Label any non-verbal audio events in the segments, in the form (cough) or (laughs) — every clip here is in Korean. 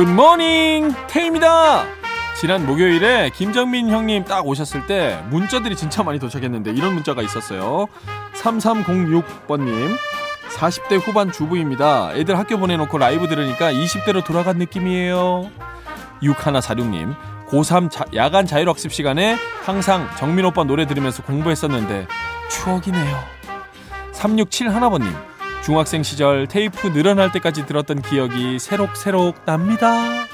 굿모닝 태입니다. 지난 목요일에 김정민 형님 딱 오셨을 때 문자들이 진짜 많이 도착했는데 이런 문자가 있었어요. 3306번님 40대 후반 주부입니다. 애들 학교 보내놓고 라이브 들으니까 20대로 돌아간 느낌이에요. 6146님 고3 자, 야간 자율학습 시간에 항상 정민 오빠 노래 들으면서 공부했었는데 추억이네요. 3671번님 중학생 시절 테이프 늘어날 때까지 들었던 기억이 새록새록 납니다.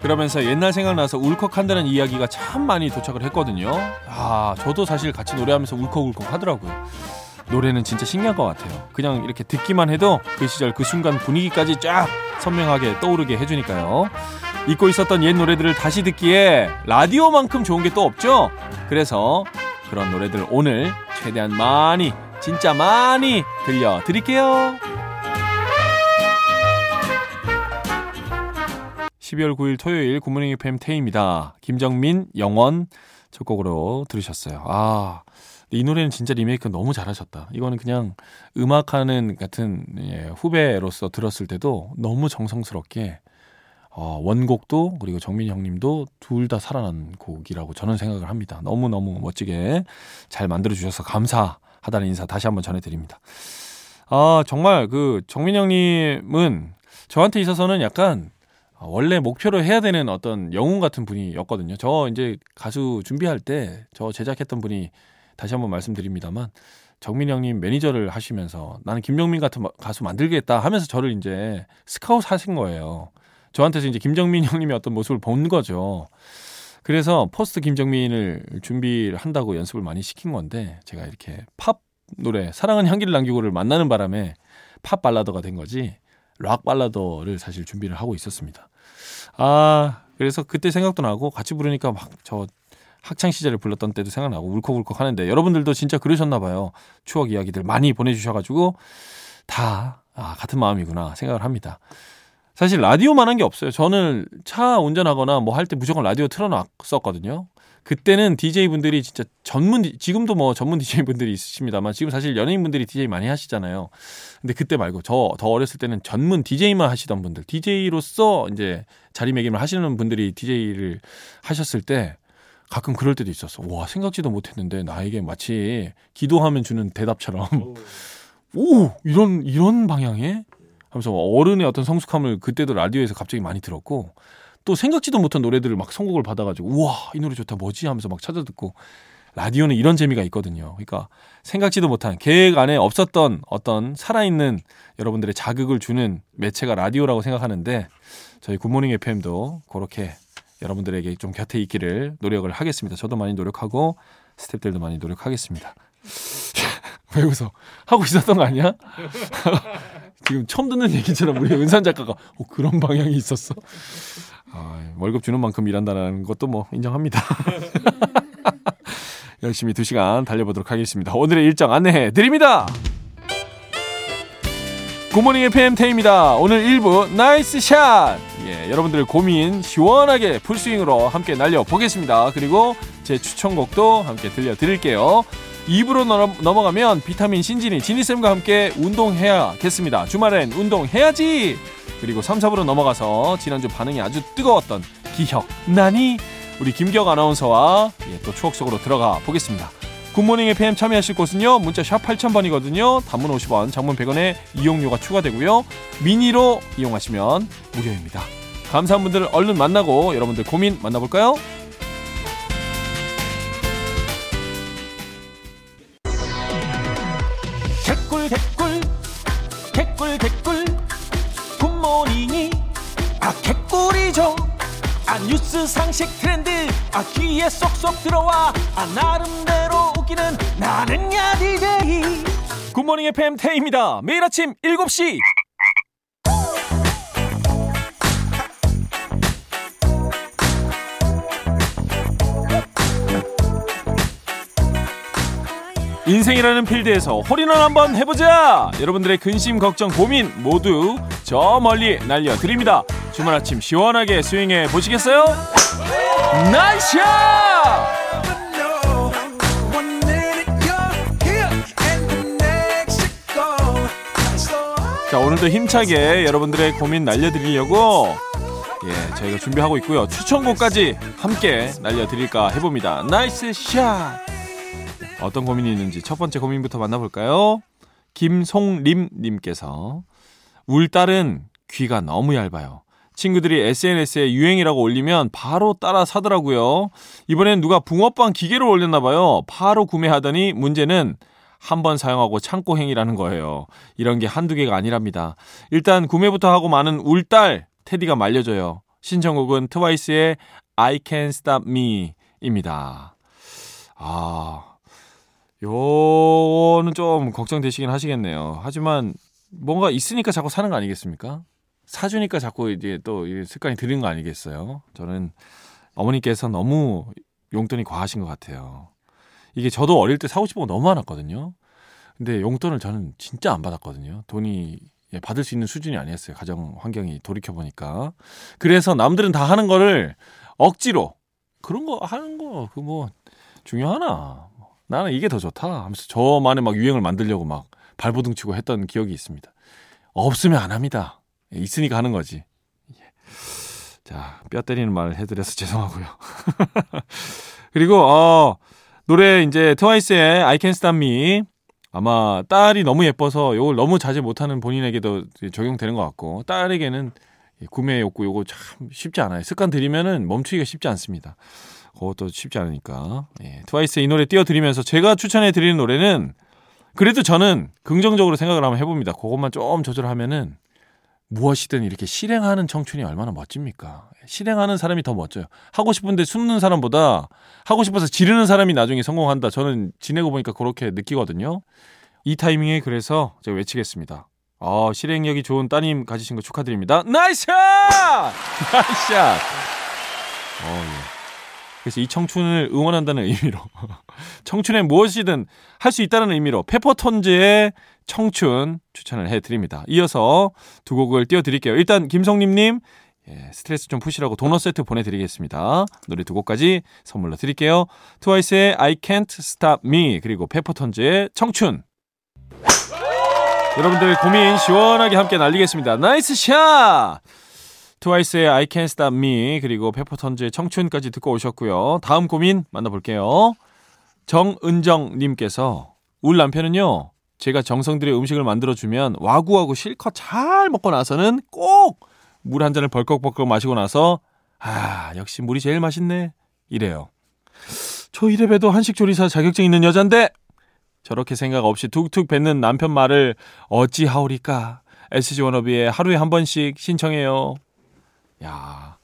그러면서 옛날 생각나서 울컥한다는 이야기가 참 많이 도착을 했거든요. 아, 저도 사실 같이 노래하면서 울컥울컥 하더라고요. 노래는 진짜 신기한 것 같아요. 그냥 이렇게 듣기만 해도 그 시절 그 순간 분위기까지 쫙 선명하게 떠오르게 해주니까요. 잊고 있었던 옛 노래들을 다시 듣기에 라디오만큼 좋은 게 또 없죠? 그래서 그런 노래들 오늘 최대한 많이, 진짜 많이 들려드릴게요. 12월 9일 토요일 굿모닝 FM 태입니다. 김정민, 영원 첫 곡으로 들으셨어요. 아, 이 노래는 진짜 리메이크 너무 잘하셨다. 이거는 그냥 음악하는 같은 예, 후배로서 들었을 때도 너무 정성스럽게 어, 원곡도 그리고 정민 형님도 둘 다 살아난 곡이라고 저는 생각을 합니다. 너무너무 멋지게 잘 만들어 주셔서 감사하다는 인사 다시 한번 전해드립니다. 아, 정말 그 정민 형님은 저한테 있어서는 약간 원래 목표로 해야 되는 어떤 영웅 같은 분이었거든요. 저 이제 가수 준비할 때 저 제작했던 분이 다시 한번 말씀드립니다만 정민 형님 매니저를 하시면서 나는 김정민 같은 가수 만들겠다 하면서 저를 이제 스카우트 하신 거예요. 저한테서 이제 김정민 (laughs) 형님의 어떤 모습을 본 거죠. 그래서 포스트 김정민을 준비를 한다고 연습을 많이 시킨 건데 제가 이렇게 팝 노래 사랑은 향기를 남기고를 만나는 바람에 팝 발라더가 된 거지 락 발라더를 사실 준비를 하고 있었습니다. 아 그래서 그때 생각도 나고 같이 부르니까 막 저 학창 시절에 불렀던 때도 생각나고 울컥울컥 하는데 여러분들도 진짜 그러셨나 봐요. 추억 이야기들 많이 보내주셔가지고 다 아, 같은 마음이구나 생각을 합니다. 사실 라디오만 한 게 없어요. 저는 차 운전하거나 뭐 할 때 무조건 라디오 틀어놨었거든요. 그때는 DJ 분들이 진짜 전문 지금도 뭐 전문 DJ 분들이 있으십니다만 지금 사실 연예인 분들이 DJ 많이 하시잖아요. 근데 그때 말고 저 더 어렸을 때는 전문 DJ만 하시던 분들, DJ로서 이제 자리매김을 하시는 분들이 DJ를 하셨을 때 가끔 그럴 때도 있었어. 와 생각지도 못했는데 나에게 마치 기도하면 주는 대답처럼 오 이런 이런 방향에 하면서 어른의 어떤 성숙함을 그때도 라디오에서 갑자기 많이 들었고 또 생각지도 못한 노래들을 막 선곡을 받아가지고 우와 이 노래 좋다 뭐지 하면서 막 찾아 듣고 라디오는 이런 재미가 있거든요. 그러니까 생각지도 못한 계획 안에 없었던 어떤 살아있는 여러분들의 자극을 주는 매체가 라디오라고 생각하는데 저희 굿모닝 FM도 그렇게 여러분들에게 좀 곁에 있기를 노력을 하겠습니다. 저도 많이 노력하고 스탭들도 많이 노력하겠습니다. (laughs) 왜 웃어? 하고 있었던 거 아니야? (laughs) 지금 처음 듣는 얘기처럼 우리 은산 작가가 어, 그런 방향이 있었어. 아, 월급 주는 만큼 일한다는 것도 뭐 인정합니다. (laughs) 열심히 2시간 달려보도록 하겠습니다. 오늘의 일정 안내해 드립니다. 굿모닝 FM 테이입니다. 오늘 1부 nice shot! 예, 여러분들의 고민 시원하게 풀스윙으로 함께 날려보겠습니다. 그리고 제 추천곡도 함께 들려드릴게요. 2부로 넘어가면 비타민 신지니 지니쌤과 함께 운동해야겠습니다. 주말엔 운동해야지! 그리고 3, 4부로 넘어가서 지난주 반응이 아주 뜨거웠던 기혁나니 우리 김기혁 아나운서와 예, 또 추억 속으로 들어가 보겠습니다. 굿모닝 FM 참여하실 곳은요. 문자 샵 8000번이거든요. 단문 50원, 장문 100원에 이용료가 추가되고요. 미니로 이용하시면 무료입니다. 감사한 분들 얼른 만나고 여러분들 고민 만나볼까요? 개꿀 개꿀. 개꿀 개꿀. 굿모닝이 아 개꿀이죠. 아 뉴스 상식 트렌드. 아 귀에 쏙쏙 들어와. 아 나름대로 웃기는 나는 야디제이. 굿모닝 FM 태입니다. 매일 아침 7시 인생이라는 필드에서 홀인원 한번 해보자! 여러분들의 근심, 걱정, 고민 모두 저 멀리 날려드립니다. 주말 아침 시원하게 스윙해 보시겠어요? Nice! 자, 오늘도 힘차게 여러분들의 고민 날려드리려고 예, 저희가 준비하고 있고요. 추천곡까지 함께 날려드릴까 해봅니다. Nice shot! 어떤 고민이 있는지 첫 번째 고민부터 만나볼까요? 김송림님께서 울 딸은 귀가 너무 얇아요. 친구들이 SNS에 유행이라고 올리면 바로 따라 사더라고요. 이번엔 누가 붕어빵 기계를 올렸나 봐요. 바로 구매하더니 문제는 한 번 사용하고 창고 행위라는 거예요. 이런 게 한두 개가 아니랍니다. 일단 구매부터 하고 많은 울딸 테디가 말려줘요. 신청곡은 트와이스의 I Can't Stop Me 입니다. 아, 요거는 좀 걱정되시긴 하시겠네요. 하지만 뭔가 있으니까 자꾸 사는 거 아니겠습니까? 사주니까 자꾸 이제 또 습관이 들은 거 아니겠어요? 저는 어머니께서 너무 용돈이 과하신 것 같아요. 이게 저도 어릴 때 사고 싶은 거 너무 많았거든요. 근데 용돈을 저는 진짜 안 받았거든요. 돈이 예, 받을 수 있는 수준이 아니었어요. 가정 환경이 돌이켜 보니까. 그래서 남들은 다 하는 거를 억지로 그런 거 하는 거 그 뭐 중요하나? 나는 이게 더 좋다 하면서 저만의 막 유행을 만들려고 막 발버둥 치고 했던 기억이 있습니다. 없으면 안 합니다. 예, 있으니까 하는 거지. 예. 자, 뼈 때리는 말을 해드려서 (laughs) 죄송하고요. 그리고, 어, 노래 이제 트와이스의 I Can Stop Me. 아마 딸이 너무 예뻐서 이걸 너무 자제 못하는 본인에게도 적용되는 것 같고, 딸에게는 구매 욕구 요거 참 쉽지 않아요. 습관 들이면은 멈추기가 쉽지 않습니다. 그것도 쉽지 않으니까. 예, 트와이스의 이 노래 띄워드리면서 제가 추천해 드리는 노래는 그래도 저는 긍정적으로 생각을 한번 해봅니다. 그것만 좀 조절하면은 무엇이든 이렇게 실행하는 청춘이 얼마나 멋집니까? 실행하는 사람이 더 멋져요. 하고 싶은데 숨는 사람보다 하고 싶어서 지르는 사람이 나중에 성공한다. 저는 지내고 보니까 그렇게 느끼거든요. 이 타이밍에 그래서 제가 외치겠습니다. 어, 실행력이 좋은 따님 가지신 거 축하드립니다. Nice shot! (laughs) Nice shot! 어, 예. 그래서 이 청춘을 응원한다는 의미로 (laughs) 청춘에 무엇이든 할 수 있다는 의미로 페퍼톤즈의 청춘 추천을 해드립니다. 이어서 두 곡을 띄워드릴게요. 일단 김성림님 예, 스트레스 좀 푸시라고 도넛 세트 보내드리겠습니다. 노래 두 곡까지 선물로 드릴게요. 트와이스의 I Can't Stop Me 그리고 페퍼톤즈의 청춘 여러분들 고민 시원하게 함께 날리겠습니다. Nice shot! 트와이스의 I Can't Stop Me 그리고 페퍼톤즈의 청춘까지 듣고 오셨고요. 다음 고민 만나볼게요. 정은정님께서 울 남편은요. 제가 정성 들여 음식을 만들어주면 와구와구 실컷 잘 먹고 나서는 꼭 물 한 잔을 벌컥벌컥 마시고 나서 아 역시 물이 제일 맛있네 이래요. 저 이래 봬도 한식조리사 자격증 있는 여잔데 저렇게 생각 없이 툭툭 뱉는 남편 말을 어찌하오리까 SG 워너비의 하루에 한 번씩 신청해요. 야,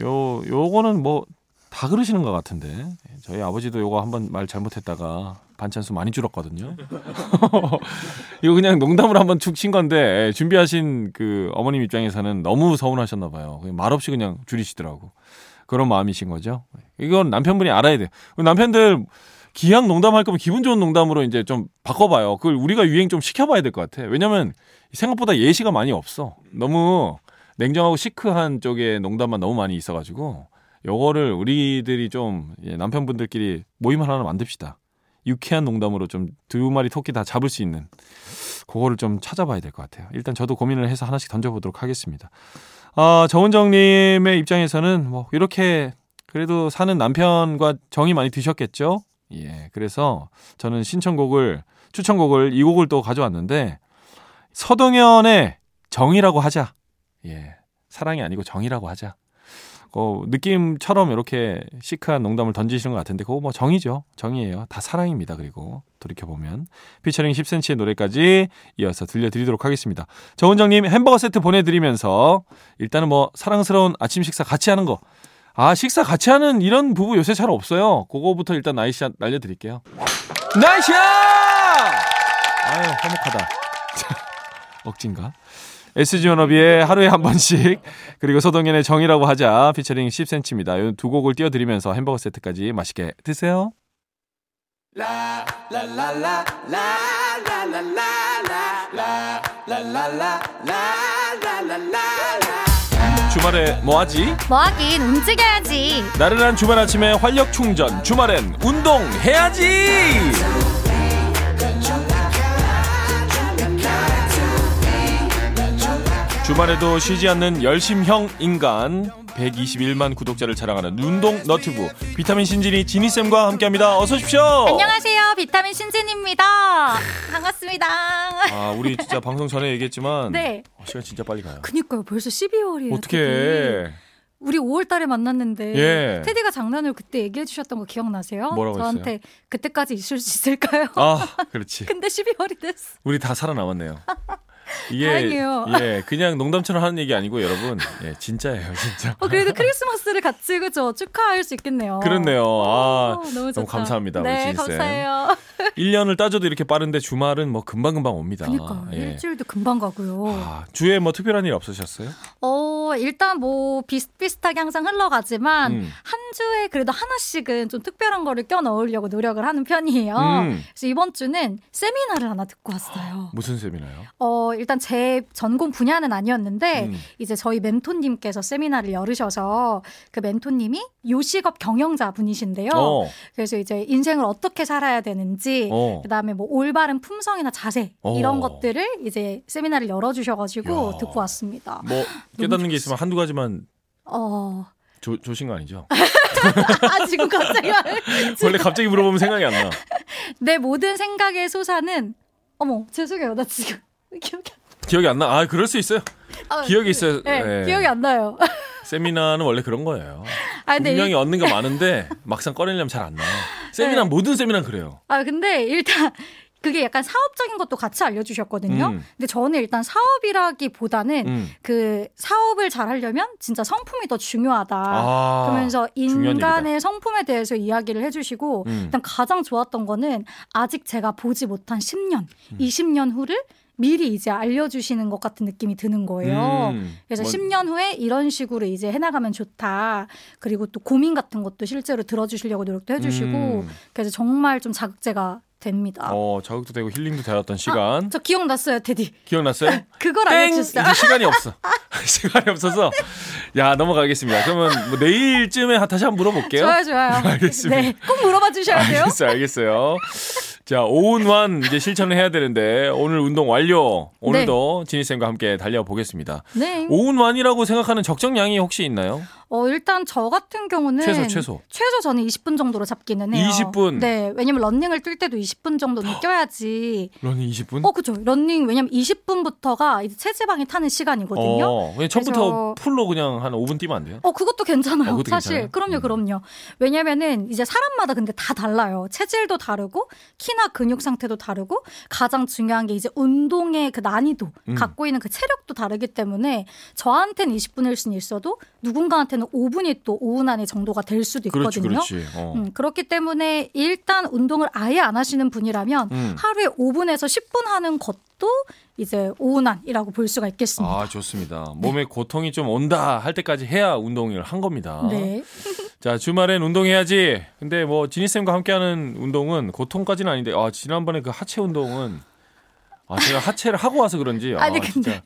요 요거는 뭐 다 그러시는 것 같은데 저희 아버지도 요거 한번 말 잘못했다가 반찬수 많이 줄었거든요. (laughs) 이거 그냥 농담으로 한번 축 친 건데 준비하신 그 어머님 입장에서는 너무 서운하셨나 봐요. 말없이 그냥 줄이시더라고. 그런 마음이신 거죠. 이건 남편분이 알아야 돼요. 남편들 기왕 농담할 거면 기분 좋은 농담으로 이제 좀 바꿔봐요. 그걸 우리가 유행 좀 시켜봐야 될 것 같아. 왜냐면 생각보다 예시가 많이 없어. 너무 냉정하고 시크한 쪽에 농담만 너무 많이 있어가지고 요거를 우리들이 좀 예, 남편분들끼리 모임 하나 만듭시다. 유쾌한 농담으로 좀 두 마리 토끼 다 잡을 수 있는 그거를 좀 찾아봐야 될 것 같아요. 일단 저도 고민을 해서 하나씩 던져보도록 하겠습니다. 아, 정은정님의 입장에서는 뭐 이렇게 그래도 사는 남편과 정이 많이 드셨겠죠. 예, 그래서 저는 신청곡을 추천곡을 이 곡을 또 가져왔는데 서동현의 정이라고 하자. 예. 사랑이 아니고 정이라고 하자. 어, 느낌처럼 이렇게 시크한 농담을 던지시는 것 같은데 그거 뭐 정이죠. 정이에요. 다 사랑입니다. 그리고 돌이켜보면 피처링 10cm의 노래까지 이어서 들려드리도록 하겠습니다. 정은정님 햄버거 세트 보내드리면서 일단은 뭐 사랑스러운 아침 식사 같이 하는 거. 아 식사 같이 하는 이런 부부 요새 잘 없어요. 그거부터 일단 나이샷 날려드릴게요. 나이샷! 아유 화목하다. (laughs) 억진가? SG 워너비의 하루에 한 번씩 그리고 서동현의 정이라고 하자 피처링 10cm입니다. 두 곡을 띄워드리면서 햄버거 세트까지 맛있게 드세요. 주말에 뭐하지? 뭐하긴 움직여야지. 나른한 주말 아침에 활력 충전. 주말엔 운동해야지. 주말에도 쉬지 않는 열심형 인간 121만 구독자를 자랑하는 운동 너튜브 비타민 신진이 지니쌤과 함께합니다. 어서 오십시오. 안녕하세요. 비타민 신진입니다. 반갑습니다. 아 우리 진짜 방송 전에 얘기했지만 네. 어, 시간 진짜 빨리 가요. 그니까요. 벌써 12월이에요. 어떻게 우리 5월 달에 만났는데 예. 테디가 장난으로 그때 얘기해 주셨던 거 기억나세요? 뭐라고 저한테 그때까지 있을 수 있을까요? 아 그렇지. (laughs) 근데 12월이 됐어. 우리 다 살아남았네요. 이게 다행이에요. 예 그냥 농담처럼 하는 얘기 아니고 여러분 예 진짜예요 진짜. 어, 그래도 크리스마스를 같이 그죠 축하할 수 있겠네요. 그렇네요. 아 어, 너무, 좋다. 감사합니다, 우리 네. 감사해요. (laughs) 1년을 따져도 이렇게 빠른데 주말은 뭐 금방 금방 옵니다. 그니까 예. 일주일도 금방 가고요. 아, 주에 뭐 특별한 일 없으셨어요? 어, 일단 뭐 비슷비슷하게 항상 흘러가지만 음. 한 주에 그래도 하나씩은 좀 특별한 거를 껴 넣으려고 노력을 하는 편이에요. 음. 그래서 이번 주는 세미나를 하나 듣고 왔어요. 무슨 세미나요? 어, 일단 제 전공 분야는 아니었는데 음. 이제 저희 멘토님께서 세미나를 열으셔서 그 멘토님이 요식업 경영자 분이신데요. 어. 그래서 이제 인생을 어떻게 살아야 되는지 어. 그다음에 뭐 올바른 품성이나 자세 어. 이런 것들을 이제 세미나를 열어주셔가지고 야. 듣고 왔습니다. 뭐 깨닫는 게 있으면 한두 가지만 어, 조, 조신 거 아니죠? 아 지금 갑자기 (laughs) 원래 갑자기 물어보면 생각이 안 나. 내 모든 생각의 소사는 어머 죄송해요 나 지금 기억이 기억이 안 나. 아, 그럴 수 있어요. 안- 아, 기억이 있어요. 네, 예. 기억이 안 나요. (laughs) 세미나는 원래 그런 거예요. 아 분명히 일, 얻는 거 많은데 막상 꺼내려면 잘 안 나요. 세미나 네. 모든 세미나는 그래요. 아 근데 일단 그게 약간 사업적인 것도 같이 알려주셨거든요. 음. 근데 저는 일단 사업이라기보다는 음. 그 사업을 잘 하려면 진짜 성품이 더 중요하다. 아, 그러면서 인간의 성품에 대해서 이야기를 해주시고 음. 일단 가장 좋았던 거는 아직 제가 보지 못한 10년, 음. 20년 후를 미리 이제 알려주시는 것 같은 느낌이 드는 거예요. 음. 그래서 뭐, 10년 후에 이런 식으로 이제 해나가면 좋다. 그리고 또 고민 같은 것도 실제로 들어주시려고 노력도 해주시고 음. 그래서 정말 좀 자극제가 됩니다. 어, 자극도 되고 힐링도 되었던 시간. 저 기억났어요, 테디. 기억났어요? (laughs) 그걸 땡! 알려주셨어요. 이제 시간이 없어. (laughs) 시간이 없어서. 야, 넘어가겠습니다. 그러면 뭐 내일쯤에 다시 한번 물어볼게요. 좋아요, 좋아요. (laughs) 알겠습니다. 네, 꼭 물어봐 주셔야 돼요. 알겠어요, 알겠어요. 자, 오운완 이제 실천을 해야 되는데 오늘 운동 완료. 오늘도 지니쌤과 함께 달려보겠습니다. 네. 오운완이라고 생각하는 적정량이 혹시 있나요? 어, 일단 저 같은 경우는 최소, 최소. 최소 저는 20분 정도로 잡기는 해요. 20분? 네, 왜냐면 런닝을 뛸 때도 20분 정도는 뛰어야지. (gasps) 러닝 20분? 어, 그죠. 런닝 왜냐면 20분부터가 이제 체지방이 타는 시간이거든요. 어, 그냥 처음부터 그래서- full로 그냥 한 5분 뛰면 안 돼요? 어, 그것도 괜찮아요. 어, 그것도 사실. 괜찮아요? 그럼요, 음. 그럼요. 왜냐면은 이제 사람마다 근데 다 달라요. 체질도 다르고, 키나 근육 상태도 다르고, 가장 중요한 게 이제 운동의 그 난이도, 음. 갖고 있는 그 체력도 다르기 때문에 저한테는 20분일 수는 있어도 누군가한테는 5분이 또 오후 안에 정도가 될 수도 그렇지, 있거든요. 그렇지. 어. 음, 그렇기 때문에 일단 운동을 아예 안 하시는 분이라면 음. 하루에 5분에서 10분 하는 것도 이제 오운환이라고 볼 수가 있겠습니다. 아, 좋습니다. 몸에 고통이 좀 온다 할 때까지 해야 운동을 한 겁니다. 네. 자, 주말엔 운동해야지. 근데 뭐 지니쌤과 함께하는 운동은 고통까지는 아닌데 아, 지난번에 그 하체 운동은 아, 제가 하체를 하고 와서 그런지 아, 아니, 근데 진짜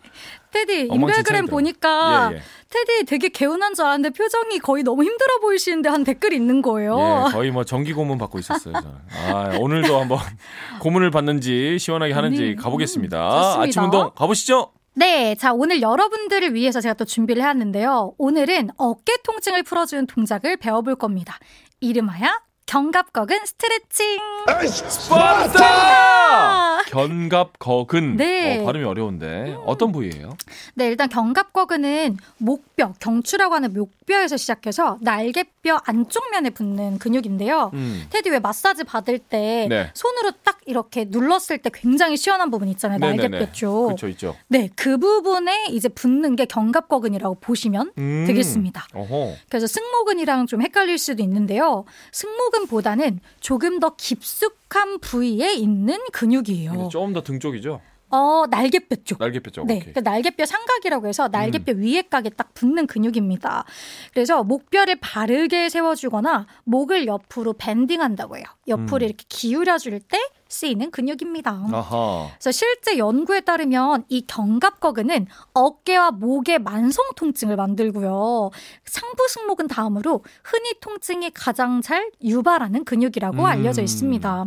테디 인별그램. 보니까 예, 예. 테디 되게 개운한 줄 알았는데 표정이 거의 너무 힘들어 보이시는데 한 댓글이 있는 거예요. 예, 거의 뭐 정기 고문 받고 있었어요. 저는. 아, 오늘도 한번 (laughs) 고문을 받는지 시원하게 하는지 네. 가보겠습니다. 음. 아침 운동 가보시죠. 네, 자 오늘 여러분들을 위해서 제가 또 준비를 해왔는데요. 오늘은 어깨 통증을 풀어주는 동작을 배워볼 겁니다. 이름하여 견갑거근 스트레칭. 스파르타! 견갑거근. 네. 어, 발음이 어려운데 어떤 부위예요? 네, 일단 견갑거근은 목뼈, 경추라고 하는 목뼈에서 시작해서 날개뼈 안쪽 면에 붙는 근육인데요. 음. 테디 왜 마사지 받을 때 네. 손으로 딱 이렇게 눌렀을 때 굉장히 시원한 부분 있잖아요. 날개뼈 쪽. 그렇죠, 있죠. 네, 그 부분에 이제 붙는 게 견갑거근이라고 보시면 음. 되겠습니다. 어허. 그래서 승모근이랑 좀 헷갈릴 수도 있는데요. 승모근보다는 조금 더 깊숙 한 부위에 있는 근육이에요. 조금 더등 쪽이죠. 어, 날개뼈 쪽. 날개뼈 쪽. 네, 오케이. 그 날개뼈 삼각이라고 해서 날개뼈 음. 위에 각에 딱 붙는 근육입니다. 그래서 목뼈를 바르게 세워주거나 목을 옆으로 밴딩한다고 해요. 옆으로 음. 이렇게 기울여줄 때 쓰이는 근육입니다. 아하. 그래서 실제 연구에 따르면 이 견갑거근은 어깨와 목의 만성 통증을 만들고요. 상부 승모근 다음으로 흔히 통증이 가장 잘 유발하는 근육이라고 음. 알려져 있습니다.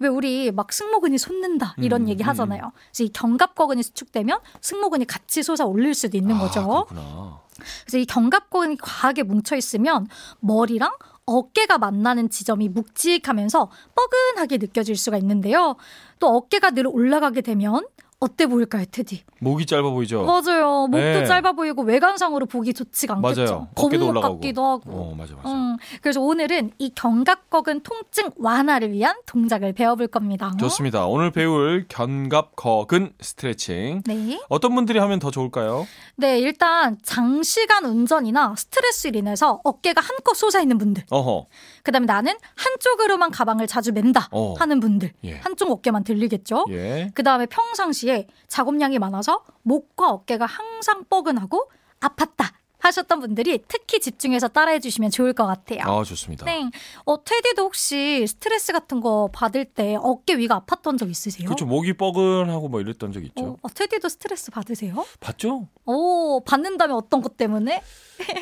왜 우리 막 승모근이 솟는다 이런 음, 얘기 음. 하잖아요. 그래서 이 견갑거근이 수축되면 승모근이 같이 솟아 올릴 수도 있는 아, 거죠. 그렇구나. 그래서 이 견갑근이 과하게 뭉쳐 있으면 머리랑 어깨가 만나는 지점이 묵직하면서 뻐근하게 느껴질 수가 있는데요. 또 어깨가 늘 올라가게 되면 어때 보일까요, 테디? 목이 짧아 보이죠? 맞아요. 목도 네. 짧아 보이고 외관상으로 보기 좋지가 않겠죠. 맞아요. 어깨도 거북목 올라가고. 같기도 하고. 어, 맞아, 맞아. 음, 그래서 오늘은 이 견갑거근 통증 완화를 위한 동작을 배워볼 겁니다. 좋습니다. 오늘 배울 견갑거근 스트레칭. 네. 어떤 분들이 하면 더 좋을까요? 네, 일단 장시간 운전이나 스트레스로 인해서 어깨가 한껏 솟아 있는 분들. 어허. 그다음에 나는 한쪽으로만 가방을 자주 맨다 어. 하는 분들. 예. 한쪽 어깨만 들리겠죠. 예. 그다음에 평상시에 작업량이 많아서 목과 어깨가 항상 뻐근하고 아팠다 하셨던 분들이 특히 집중해서 따라해 주시면 좋을 것 같아요. 아, 좋습니다. 네. 어, 테디도 혹시 스트레스 같은 거 받을 때 어깨 위가 아팠던 적 있으세요? 그렇죠. 목이 뻐근하고 뭐 이랬던 적 있죠. 어, 어, 테디도 스트레스 받으세요? 봤죠? 오, 받는다면 어떤 것 때문에?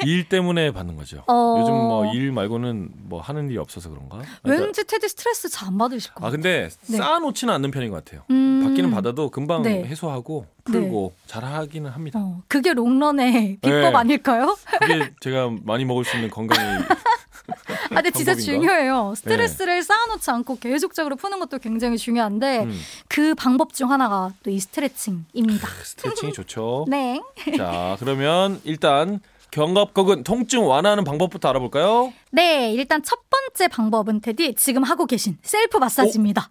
일 때문에 받는 거죠. 어. 요즘 뭐 일 말고는 뭐 하는 일이 없어서 그런가? 그러니까- 왠지 테디 스트레스 잘 안 받으실 것아 같아요. 근데 네. 쌓아놓지는 않는 편인 것 같아요. 음. 받기는 받아도 금방 네. 해소하고 풀고 잘하기는 합니다. 어, 그게 롱런의 (laughs) 비법 네. 아닐까요? 그게 제가 많이 먹을 수 있는 건강이 (laughs) 아, 근데 진짜? 네. 중요해요. 스트레스를 쌓아놓지 않고 계속적으로 푸는 것도 굉장히 중요한데 음, 그 방법 중 하나가 또 이 스트레칭입니다. 스트레칭이 좋죠. (laughs) 네. 자 그러면 일단 견갑거근 통증 완화하는 방법부터 알아볼까요? 네, 일단 첫 번째 방법은 테디 지금 하고 계신 셀프 마사지입니다.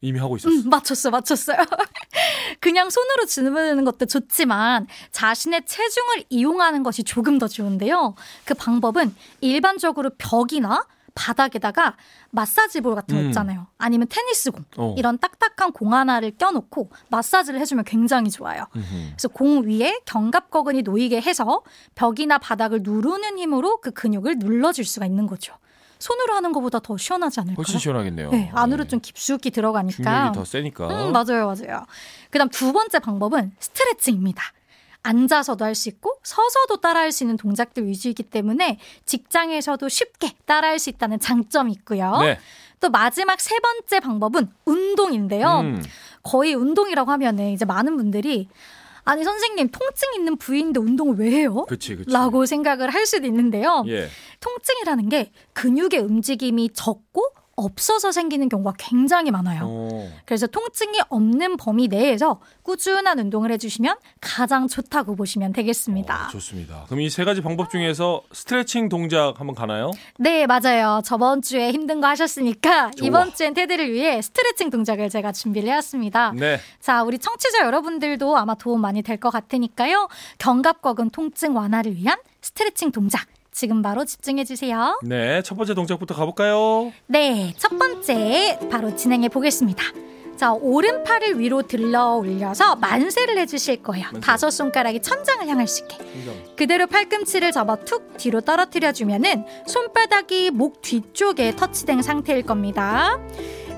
이미 하고 있었어. 음, 맞췄어, 맞췄어요. (laughs) 그냥 손으로 주무르는 것도 좋지만 자신의 체중을 이용하는 것이 조금 더 좋은데요. 그 방법은 일반적으로 벽이나 바닥에다가 마사지 볼 같은 거 음. 있잖아요. 아니면 테니스공 어. 이런 딱딱한 공 하나를 껴놓고 마사지를 해주면 굉장히 좋아요. 음흠. 그래서 공 위에 견갑거근이 놓이게 해서 벽이나 바닥을 누르는 힘으로 그 근육을 눌러줄 수가 있는 거죠. 손으로 하는 것보다 더 시원하지 않을까요? 훨씬 시원하겠네요. 네, 안으로 네. 좀 깊숙이 들어가니까. 중력이 더 세니까. 음, 맞아요, 맞아요. 그다음 두 번째 방법은 스트레칭입니다. 앉아서도 할 수 있고 서서도 따라할 수 있는 동작들 위주이기 때문에 직장에서도 쉽게 따라할 수 있다는 장점이 있고요. 네. 또 마지막 세 번째 방법은 운동인데요. 음, 거의 운동이라고 하면은 이제 많은 분들이 아니 선생님 통증 있는 부위인데 운동을 왜 해요? 그치, 그치. 라고 생각을 할 수도 있는데요. 예. 통증이라는 게 근육의 움직임이 적고 없어서 생기는 경우가 굉장히 많아요. 어, 그래서 통증이 없는 범위 내에서 꾸준한 운동을 해주시면 가장 좋다고 보시면 되겠습니다. 어, 좋습니다. 그럼 이 세 가지 방법 중에서 스트레칭 동작 한번 가나요? 네, 맞아요. 저번 주에 힘든 거 하셨으니까 좋아. 이번 주엔 테드를 위해 스트레칭 동작을 제가 준비를 해왔습니다. 네. 자, 우리 청취자 여러분들도 아마 도움 많이 될 것 같으니까요. 견갑 거근 통증 완화를 위한 스트레칭 동작 지금 바로 집중해 주세요. 네. 첫 번째 동작부터 가볼까요? 네, 첫 번째 바로 진행해 보겠습니다. 자, 오른팔을 위로 들러 올려서 만세를 해주실 거예요. 만세. 다섯 손가락이 천장을 향할 수 있게. 심장. 그대로 팔꿈치를 잡아 툭 뒤로 떨어뜨려 주면은 손바닥이 목 뒤쪽에 터치된 상태일 겁니다.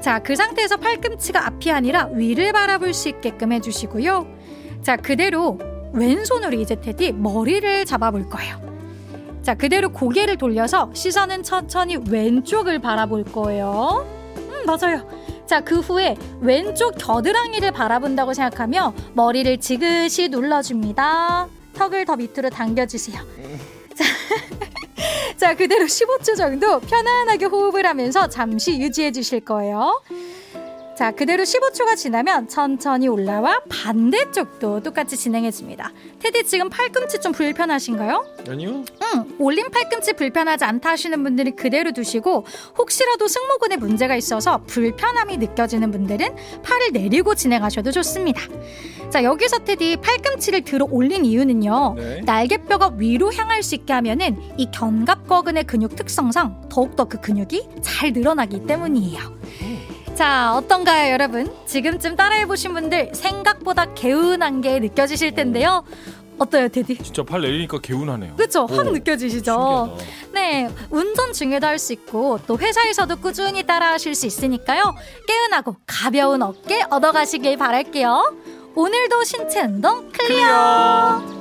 자, 그 상태에서 팔꿈치가 앞이 아니라 위를 바라볼 수 있게끔 해주시고요. 자, 그대로 왼손으로 이제 테디 머리를 잡아볼 거예요. 자, 그대로 고개를 돌려서 시선은 천천히 왼쪽을 바라볼 거예요. 음, 맞아요. 자, 그 후에 왼쪽 겨드랑이를 바라본다고 생각하며 머리를 지그시 눌러줍니다. 턱을 더 밑으로 당겨주세요. 자, (laughs) 자, 그대로 15초 정도 편안하게 호흡을 하면서 잠시 유지해 주실 거예요. 자, 그대로 15초가 지나면 천천히 올라와 반대쪽도 똑같이 진행해 줍니다. 테디 지금 팔꿈치 좀 불편하신가요? 아니요. 응, 올린 팔꿈치 불편하지 않다 하시는 분들은 그대로 두시고 혹시라도 승모근에 문제가 있어서 불편함이 느껴지는 분들은 팔을 내리고 진행하셔도 좋습니다. 자, 여기서 테디 팔꿈치를 들어 올린 이유는요. 네. 날개뼈가 위로 향할 수 있게 하면은 이 견갑거근의 근육 특성상 더욱더 그 근육이 잘 늘어나기 때문이에요. 자, 어떤가요, 여러분? 지금쯤 따라해보신 분들 생각보다 개운한 게 느껴지실 텐데요. 어때요, 테디? 진짜 팔 내리니까 개운하네요. 그렇죠. 확 오, 느껴지시죠? 신기하다. 네, 운전 중에도 할 수 있고 또 회사에서도 꾸준히 따라하실 수 있으니까요. 개운하고 가벼운 어깨 얻어가시길 바랄게요. 오늘도 신체 운동 clear.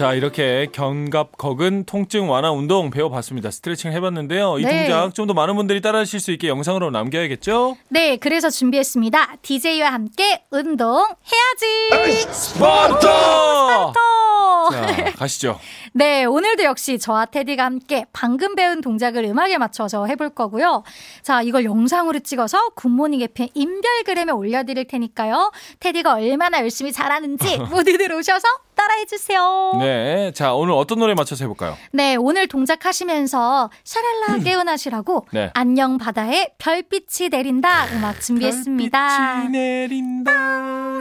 자 이렇게 견갑 거근 통증 완화 운동 배워봤습니다. 스트레칭 해봤는데요. 이 네. 동작 좀 더 많은 분들이 따라하실 수 있게 영상으로 남겨야겠죠? 네, 그래서 준비했습니다. DJ와 함께 운동 해야지. 스파르타! 가시죠. 네, 오늘도 역시 저와 테디가 함께 방금 배운 동작을 음악에 맞춰서 해볼 거고요. 자, 이걸 영상으로 찍어서 굿모닝 FM 인별그램에 올려드릴 테니까요. 테디가 얼마나 열심히 잘하는지 (laughs) 모두들 오셔서 따라해주세요. 네. 네, 자 오늘 어떤 노래 맞춰서 해볼까요? 오늘 동작 하시면서 샤랄라 깨어나시라고 네. 안녕 바다에 별빛이 내린다 음악 준비했습니다. 별빛이 내린다.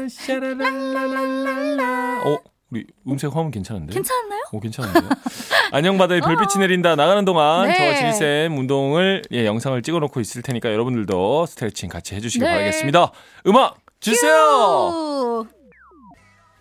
샤라랄랄랄라. 어, 우리 음색 화음 괜찮은데? 괜찮나요? 오, 괜찮은데요? (laughs) 안녕 바다에 별빛이 내린다. 나가는 동안 네. 저와 지니쌤 운동을 예, 영상을 찍어놓고 있을 테니까 여러분들도 스트레칭 같이 해주시기 네. 바라겠습니다. 음악 주세요. 큐!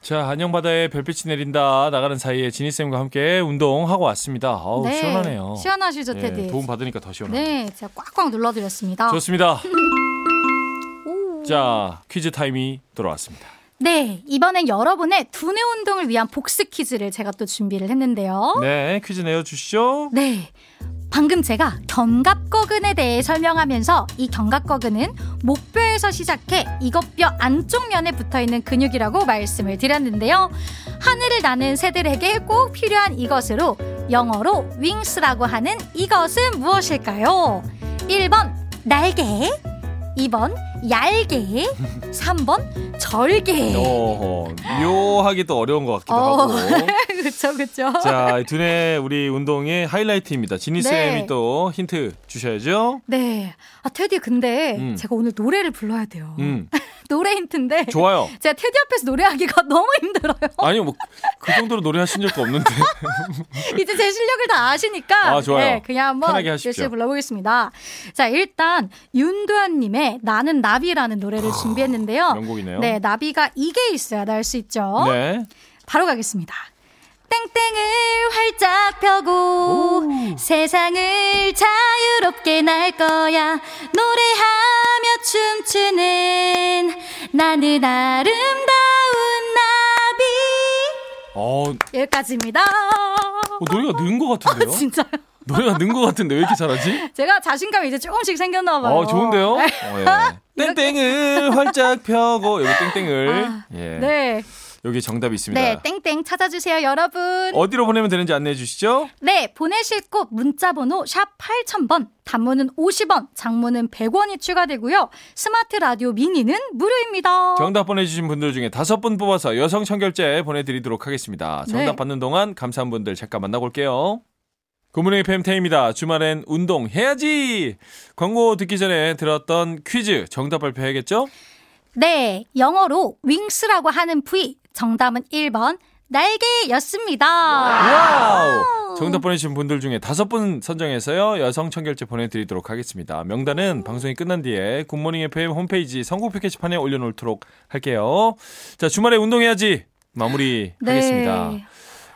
자, 안녕 바다에 별빛이 내린다. 나가는 사이에 지니쌤과 함께 운동하고 왔습니다. 아우 네, 시원하네요. 시원하시죠, 예, 테디? 도움 받으니까 더 시원해요. 네, 제가 꽉꽉 눌러드렸습니다. 좋습니다. (laughs) 오. 자, 퀴즈 타임이 돌아왔습니다. 네, 이번엔 여러분의 두뇌 운동을 위한 복습 퀴즈를 제가 또 준비를 했는데요. 네, 퀴즈 내어주시죠. 네. 방금 제가 견갑거근에 대해 설명하면서 이 견갑거근은 목뼈에서 시작해 이것뼈 안쪽 면에 붙어 있는 근육이라고 말씀을 드렸는데요. 하늘을 나는 새들에게 꼭 필요한 이것으로 영어로 wings라고 하는 이것은 무엇일까요? 1번 날개, 2번 얄개, 3번 절개. 어, 묘하게 또 어려운 것 같기도 어. 하고. (laughs) 그쵸, 그쵸. 자, 두뇌 우리 운동의 하이라이트입니다. 지니 쌤이 네. 또 힌트 주셔야죠. 네. 아, 테디, 근데 음. 제가 오늘 노래를 불러야 돼요. 음, 노래 힌트인데. 좋아요. (laughs) 제가 테디 앞에서 노래하기가 너무 힘들어요. 아니요, 뭐 그 정도로 노래하신 적도 없는데. (laughs) 이제 제 실력을 다 아시니까. 아, 좋아요. 네, 그냥 한번. 열심히 불러보겠습니다. 자, 일단 윤도현님의 나는 나비라는 노래를 준비했는데요. 아, 명곡이네요. 네, 나비가 이게 있어야 날 수 있죠. 네. 바로 가겠습니다. 땡땡을 활짝 펴고 세상을 자유롭게 날 거야 노래하며 춤추는 나는 아름다운 나비 어, 어, 여기까지입니다. 노래가 는 것 같은데요? (laughs) 진짜요? 노래가 는것 같은데 왜 이렇게 잘하지? 제가 자신감이 이제 조금씩 생겼나 봐요. 어, 좋은데요? 네. 어, 예. 땡땡을 활짝 펴고 여기 땡땡을 아, 예. 네. 여기 정답이 있습니다. 네, 땡땡 찾아주세요, 여러분. 어디로 보내면 되는지 안내해 주시죠. 네, 보내실 곳 문자번호 샵 8000번, 단문은 50원, 장문은 100원이 추가되고요. 스마트 라디오 미니는 무료입니다. 정답 보내주신 분들 중에 다섯 분 뽑아서 여성 청결제 보내드리도록 하겠습니다. 정답 네. 받는 동안 감사한 분들 잠깐 만나볼게요. 굿모닝 FM 테이입니다. 주말엔 운동해야지. 광고 듣기 전에 들었던 퀴즈 정답 발표해야겠죠? 네, 영어로 wings라고 하는 부위, 정답은 1번 날개였습니다. Wow! 정답 보내주신 분들 중에 다섯 분 선정해서요. 여성 청결제 보내드리도록 하겠습니다. 명단은 방송이 끝난 뒤에 굿모닝 FM 홈페이지 선곡표 게시판에 올려놓도록 할게요. 자, 주말에 운동해야지. 마무리 하겠습니다. 네.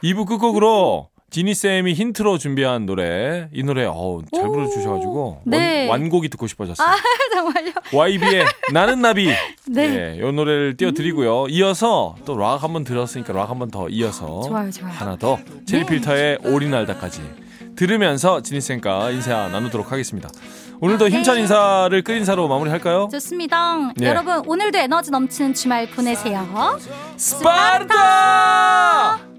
2부 끝곡으로 지니쌤이 힌트로 준비한 노래. 이 노래, 어우, 잘 오. 부르셔가지고. 네. 완, 완곡이 듣고 싶어졌어요. 아, (laughs) 정말요? YB의 나는 나비. (laughs) 네. 예, 이 노래를 띄워드리고요. 이어서 또 락 한번 들었으니까 락 한번 더 이어서. 좋아요, 좋아요. 하나 더. 체리 네. 필터의 오리날다까지. 들으면서 지니쌤과 인사 나누도록 하겠습니다. 오늘도 힘찬 네. 인사를 끝 인사로 마무리할까요? 좋습니다. 네. 여러분, 오늘도 에너지 넘치는 주말 보내세요. 스파르타!